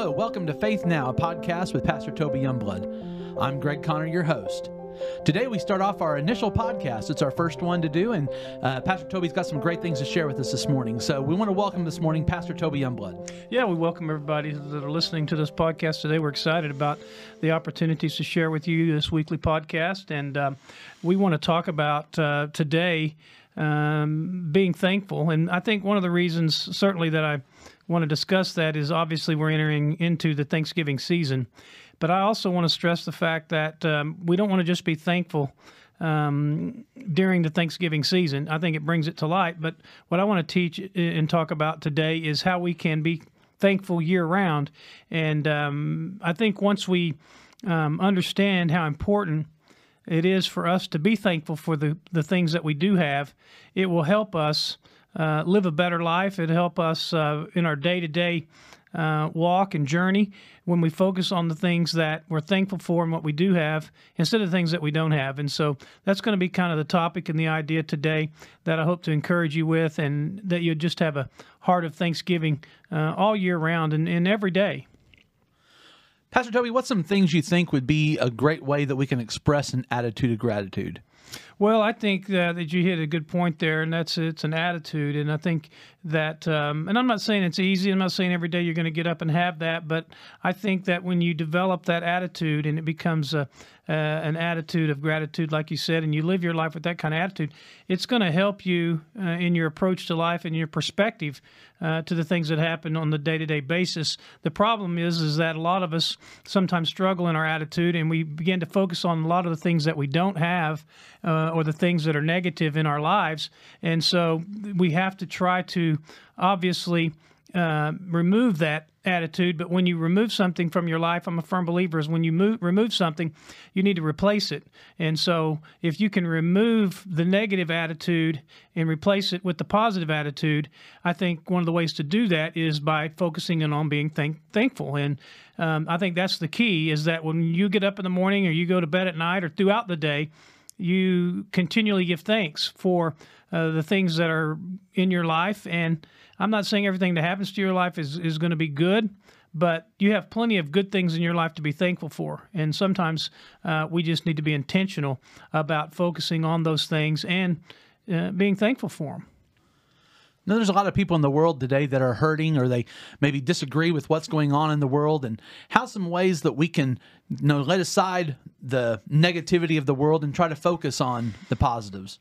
Hello, welcome to Faith Now, a podcast with Pastor Toby Youngblood. I'm Greg Connor, your host. Today we start off our initial podcast. It's our first one to do, and uh, Pastor Toby's got some great things to share with us this morning. So we want to welcome this morning Pastor Toby Youngblood. Yeah, we welcome everybody that are listening to this podcast today. We're excited about the opportunities to share with you this weekly podcast, and um, we want to talk about uh, today um, being thankful. And I think one of the reasons, certainly, that I want to discuss that is obviously we're entering into the Thanksgiving season. But I also want to stress the fact that um, we don't want to just be thankful um, during the Thanksgiving season. I think it brings it to light. But what I want to teach and talk about today is how we can be thankful year round. And um, I think once we um, understand how important it is for us to be thankful for the, the things that we do have, it will help us uh, live a better life. It'll help us uh, in our day to day walk and journey when we focus on the things that we're thankful for and what we do have instead of things that we don't have. And so that's going to be kind of the topic and the idea today that I hope to encourage you with, and that you just have a heart of thanksgiving uh, all year round and, and every day. Pastor Toby, what's some things you think would be a great way that we can express an attitude of gratitude? Well, I think uh, that you hit a good point there, and that's it's an attitude, and I think that, um, and I'm not saying it's easy. I'm not saying every day you're going to get up and have that, but I think that when you develop that attitude and it becomes a, uh, an attitude of gratitude, like you said, and you live your life with that kind of attitude, it's going to help you uh, in your approach to life and your perspective uh, to the things that happen on the day-to-day basis. The problem is, is that a lot of us sometimes struggle in our attitude, and we begin to focus on a lot of the things that we don't have uh, or the things that are negative in our lives, and so we have to try to obviously uh, remove that attitude. But when you remove something from your life, I'm a firm believer is when you move, remove something, you need to replace it. And so if you can remove the negative attitude and replace it with the positive attitude, I think one of the ways to do that is by focusing in on being thank- thankful. And um, I think that's the key is that when you get up in the morning or you go to bed at night or throughout the day, you continually give thanks for uh, the things that are in your life. And I'm not saying everything that happens to your life is, is going to be good, but you have plenty of good things in your life to be thankful for. And sometimes uh, we just need to be intentional about focusing on those things and uh, being thankful for them. Now, there's a lot of people in the world today that are hurting or they maybe disagree with what's going on in the world. And how some ways that we can you know, let aside the negativity of the world and try to focus on the positives?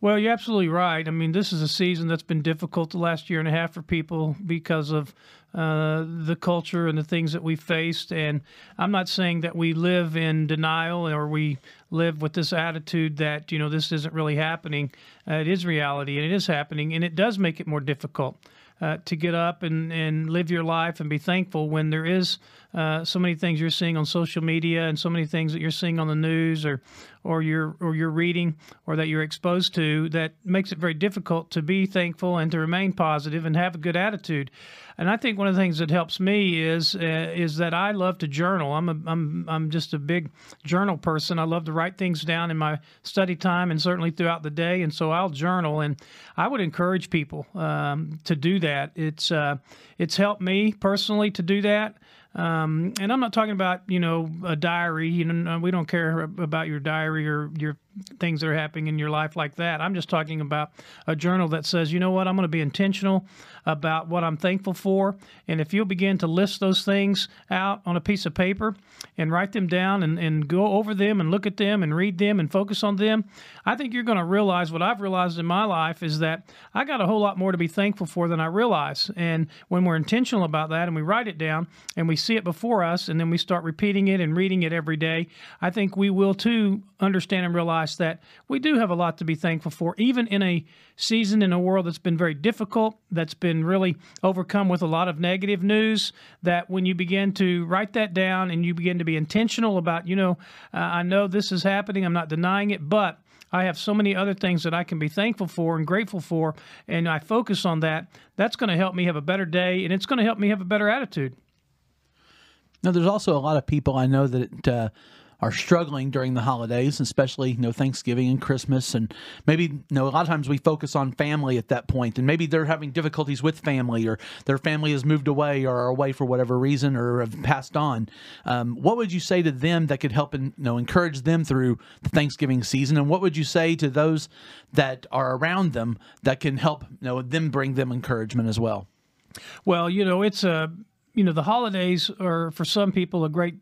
Well, you're absolutely right. I mean, this is a season that's been difficult the last year and a half for people because of uh, the culture and the things that we faced. And I'm not saying that we live in denial or we live with this attitude that, you know, this isn't really happening. Uh, it is reality and it is happening, and it does make it more difficult. Uh, to get up and, and live your life and be thankful when there is uh, so many things you're seeing on social media and so many things that you're seeing on the news or or you're or you're reading or that you're exposed to that makes it very difficult to be thankful and to remain positive and have a good attitude. And I think one of the things that helps me is uh, is that I love to journal. I'm a, I'm I'm just a big journal person. I love to write things down in my study time and certainly throughout the day. And so I'll journal. And I would encourage people um, to do that. It's uh, it's helped me personally to do that. Um, and I'm not talking about you know a diary. You know, we don't care about your diary or your things that are happening in your life like that. I'm just talking about a journal that says, you know what, I'm going to be intentional about what I'm thankful for. And if you'll begin to list those things out on a piece of paper and write them down and, and go over them and look at them and read them and focus on them, I think you're going to realize what I've realized in my life is that I got a whole lot more to be thankful for than I realize. And when we're intentional about that and we write it down and we see it before us and then we start repeating it and reading it every day, I think we will too understand and realize realize that we do have a lot to be thankful for, even in a season in a world that's been very difficult, that's been really overcome with a lot of negative news. That when you begin to write that down and you begin to be intentional about, you know, uh, I know this is happening, I'm not denying it, but I have so many other things that I can be thankful for and grateful for, and I focus on that. That's going to help me have a better day, and it's going to help me have a better attitude. Now, there's also a lot of people I know that uh, are struggling during the holidays, especially you know Thanksgiving and Christmas, and maybe you know a lot of times we focus on family at that point, and maybe they're having difficulties with family, or their family has moved away, or are away for whatever reason, or have passed on. Um, what would you say to them that could help and you know encourage them through the Thanksgiving season, and what would you say to those that are around them that can help you know them bring them encouragement as well? Well, you know, it's a you know the holidays are for some people a great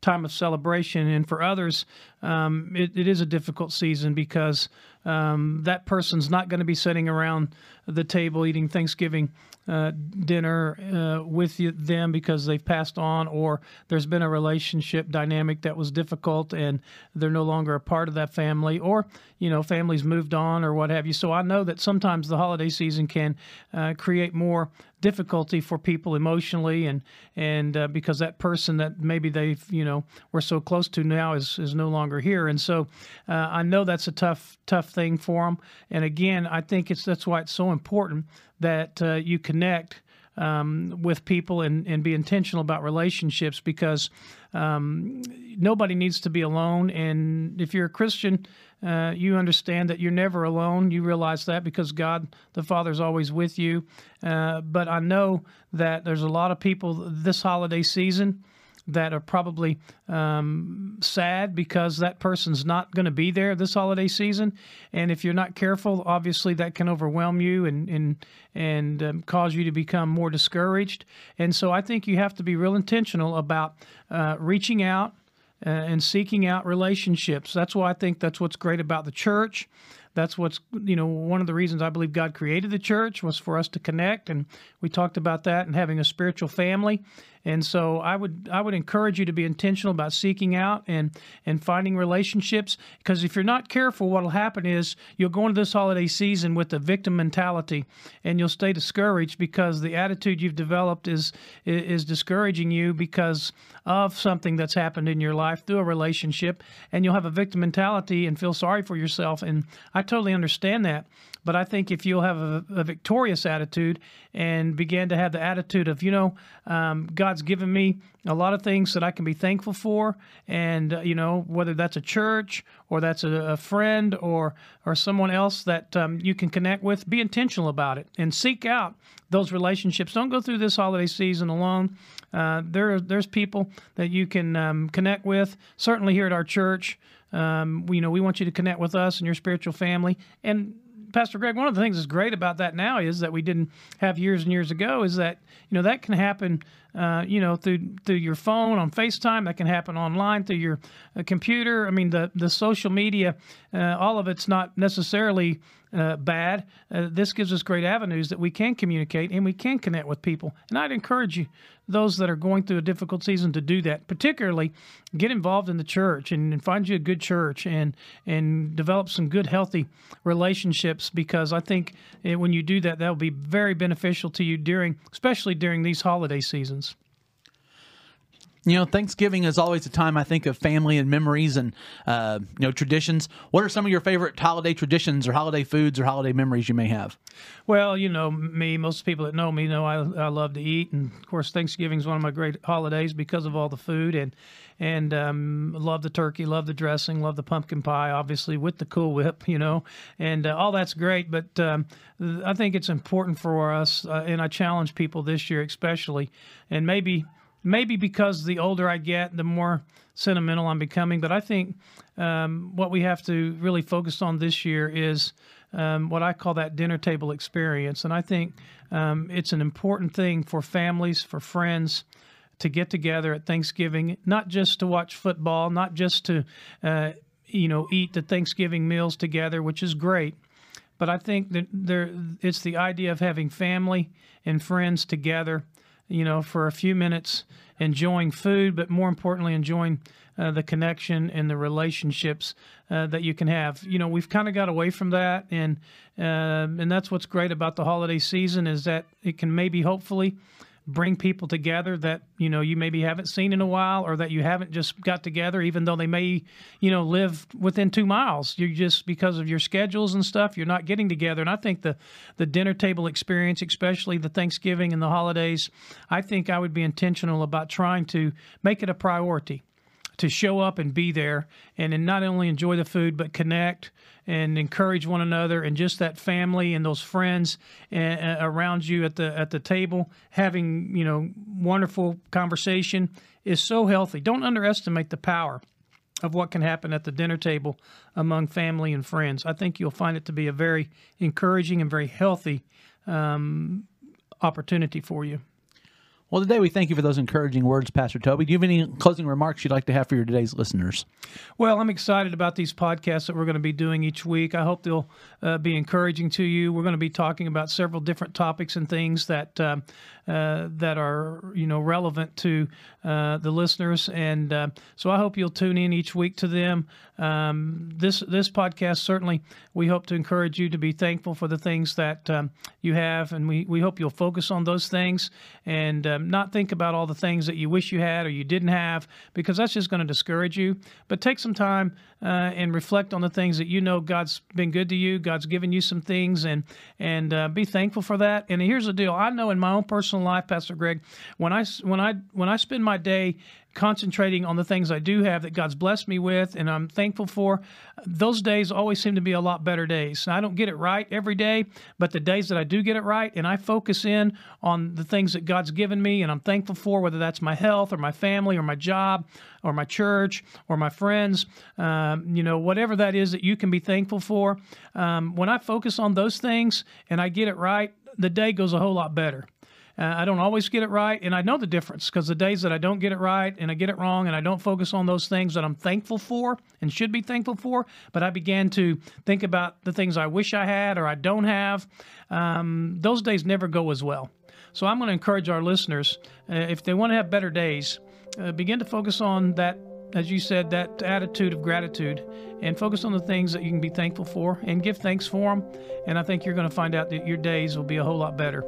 time of celebration, and for others, um, it, it is a difficult season because um, that person's not going to be sitting around the table eating Thanksgiving uh, dinner uh, with you, them because they've passed on, or there's been a relationship dynamic that was difficult and they're no longer a part of that family, or you know, families moved on or what have you. So I know that sometimes the holiday season can uh, create more difficulty for people emotionally, and and uh, because that person that maybe they've you know were so close to now is is no longer here, and so uh, I know that's a tough tough thing for them. And again, I think it's that's why it's so important that uh, you connect um, with people and, and be intentional about relationships because um, nobody needs to be alone. And if you're a Christian, uh, you understand that you're never alone. You realize that because God the Father is always with you. Uh, but I know that there's a lot of people this holiday season that are probably um, sad because that person's not going to be there this holiday season. And if you're not careful, obviously that can overwhelm you and and and um, cause you to become more discouraged. And so I think you have to be real intentional about uh, reaching out. Uh, and seeking out relationships. That's why I think that's what's great about the church. That's what's you know one of the reasons I believe God created the church was for us to connect, and we talked about that and having a spiritual family. And so I would I would encourage you to be intentional about seeking out and and finding relationships because if you're not careful, what'll happen is you'll go into this holiday season with the victim mentality, and you'll stay discouraged because the attitude you've developed is is discouraging you because of something that's happened in your life through a relationship, and you'll have a victim mentality and feel sorry for yourself. And I totally understand that. But I think if you'll have a, a victorious attitude and begin to have the attitude of, you know, um, God's given me a lot of things that I can be thankful for, and uh, you know, whether that's a church or that's a, a friend or or someone else that um, you can connect with, be intentional about it and seek out those relationships. Don't go through this holiday season alone. Uh, there, there's people that you can um, connect with. Certainly here at our church, um, we, you know, we want you to connect with us and your spiritual family, and Pastor Greg, one of the things that's great about that now is that we didn't have years and years ago is that you know that can happen, uh, you know, through through your phone on FaceTime. That can happen online through your uh, computer. I mean, the the social media, uh, all of it's not necessarily uh, bad. Uh, this gives us great avenues that we can communicate and we can connect with people. And I'd encourage you, those that are going through a difficult season, to do that. Particularly, get involved in the church and, and find you a good church and and develop some good, healthy relationships. Because I think eh, when you do that, that will be very beneficial to you during, especially during these holiday seasons. You know, Thanksgiving is always a time I think of family and memories and uh, you know traditions. What are some of your favorite holiday traditions or holiday foods or holiday memories you may have? Well, you know me. Most people that know me know I, I love to eat, and of course Thanksgiving is one of my great holidays because of all the food and and um, love the turkey, love the dressing, love the pumpkin pie, obviously with the Cool Whip, you know, and uh, all that's great. But um, I think it's important for us, uh, and I challenge people this year especially, and maybe maybe because the older I get, the more sentimental I'm becoming. But I think um, what we have to really focus on this year is um, what I call that dinner table experience. And I think um, it's an important thing for families, for friends to get together at Thanksgiving, not just to watch football, not just to, uh, you know, eat the Thanksgiving meals together, which is great. But I think that there, it's the idea of having family and friends together you know, for a few minutes, enjoying food, but more importantly, enjoying uh, the connection and the relationships uh, that you can have. You know, we've kind of got away from that, and uh, and that's what's great about the holiday season is that it can maybe hopefully bring people together that you know you maybe haven't seen in a while or that you haven't just got together even though they may you know live within two miles. You just because of your schedules and stuff you're not getting together. And i think the the dinner table experience especially the thanksgiving and the holidays i think i would be intentional about trying to make it a priority to show up and be there and then not only enjoy the food but connect and encourage one another and just that family and those friends uh, around you at the at the table having you know wonderful conversation is so healthy. Don't underestimate the power of what can happen at the dinner table among family and friends. I think you'll find it to be a very encouraging and very healthy um, opportunity for you well, today we thank you for those encouraging words, Pastor Toby. Do you have any closing remarks you'd like to have for your today's listeners? Well, I'm excited about these podcasts that we're going to be doing each week. I hope they'll uh, be encouraging to you. We're going to be talking about several different topics and things that uh, uh, that are you know relevant to uh, the listeners, and uh, so I hope you'll tune in each week to them. Um, this this podcast certainly we hope to encourage you to be thankful for the things that um, you have, and we we hope you'll focus on those things and not think about all the things that you wish you had or you didn't have, because that's just going to discourage you. But take some time uh, and reflect on the things that you know God's been good to you. God's given you some things, and and uh, be thankful for that. And here's the deal: I know in my own personal life, Pastor Greg, when I when I when I spend my day concentrating on the things I do have that God's blessed me with and I'm thankful for, those days always seem to be a lot better days. I don't get it right every day, but the days that I do get it right and I focus in on the things that God's given me and I'm thankful for, whether that's my health or my family or my job or my church or my friends, um, you know, whatever that is that you can be thankful for. Um, when I focus on those things and I get it right, the day goes a whole lot better. Uh, I don't always get it right, and I know the difference because the days that I don't get it right and I get it wrong and I don't focus on those things that I'm thankful for and should be thankful for, but I began to think about the things I wish I had or I don't have, um, those days never go as well. So I'm going to encourage our listeners, uh, if they want to have better days, uh, begin to focus on that as you said, that attitude of gratitude and focus on the things that you can be thankful for and give thanks for them. And I think you're going to find out that your days will be a whole lot better.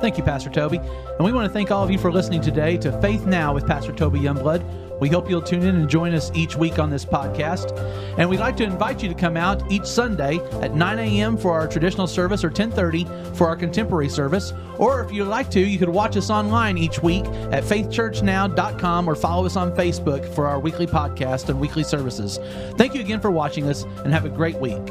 Thank you, Pastor Toby. And we want to thank all of you for listening today to Faith Now with Pastor Toby Youngblood. We hope you'll tune in and join us each week on this podcast. And we'd like to invite you to come out each Sunday at 9 a.m. for our traditional service or 10:30 for our contemporary service. Or if you'd like to, you could watch us online each week at faithchurchnow.com or follow us on Facebook for our weekly podcast and weekly services. Thank you again for watching us and have a great week.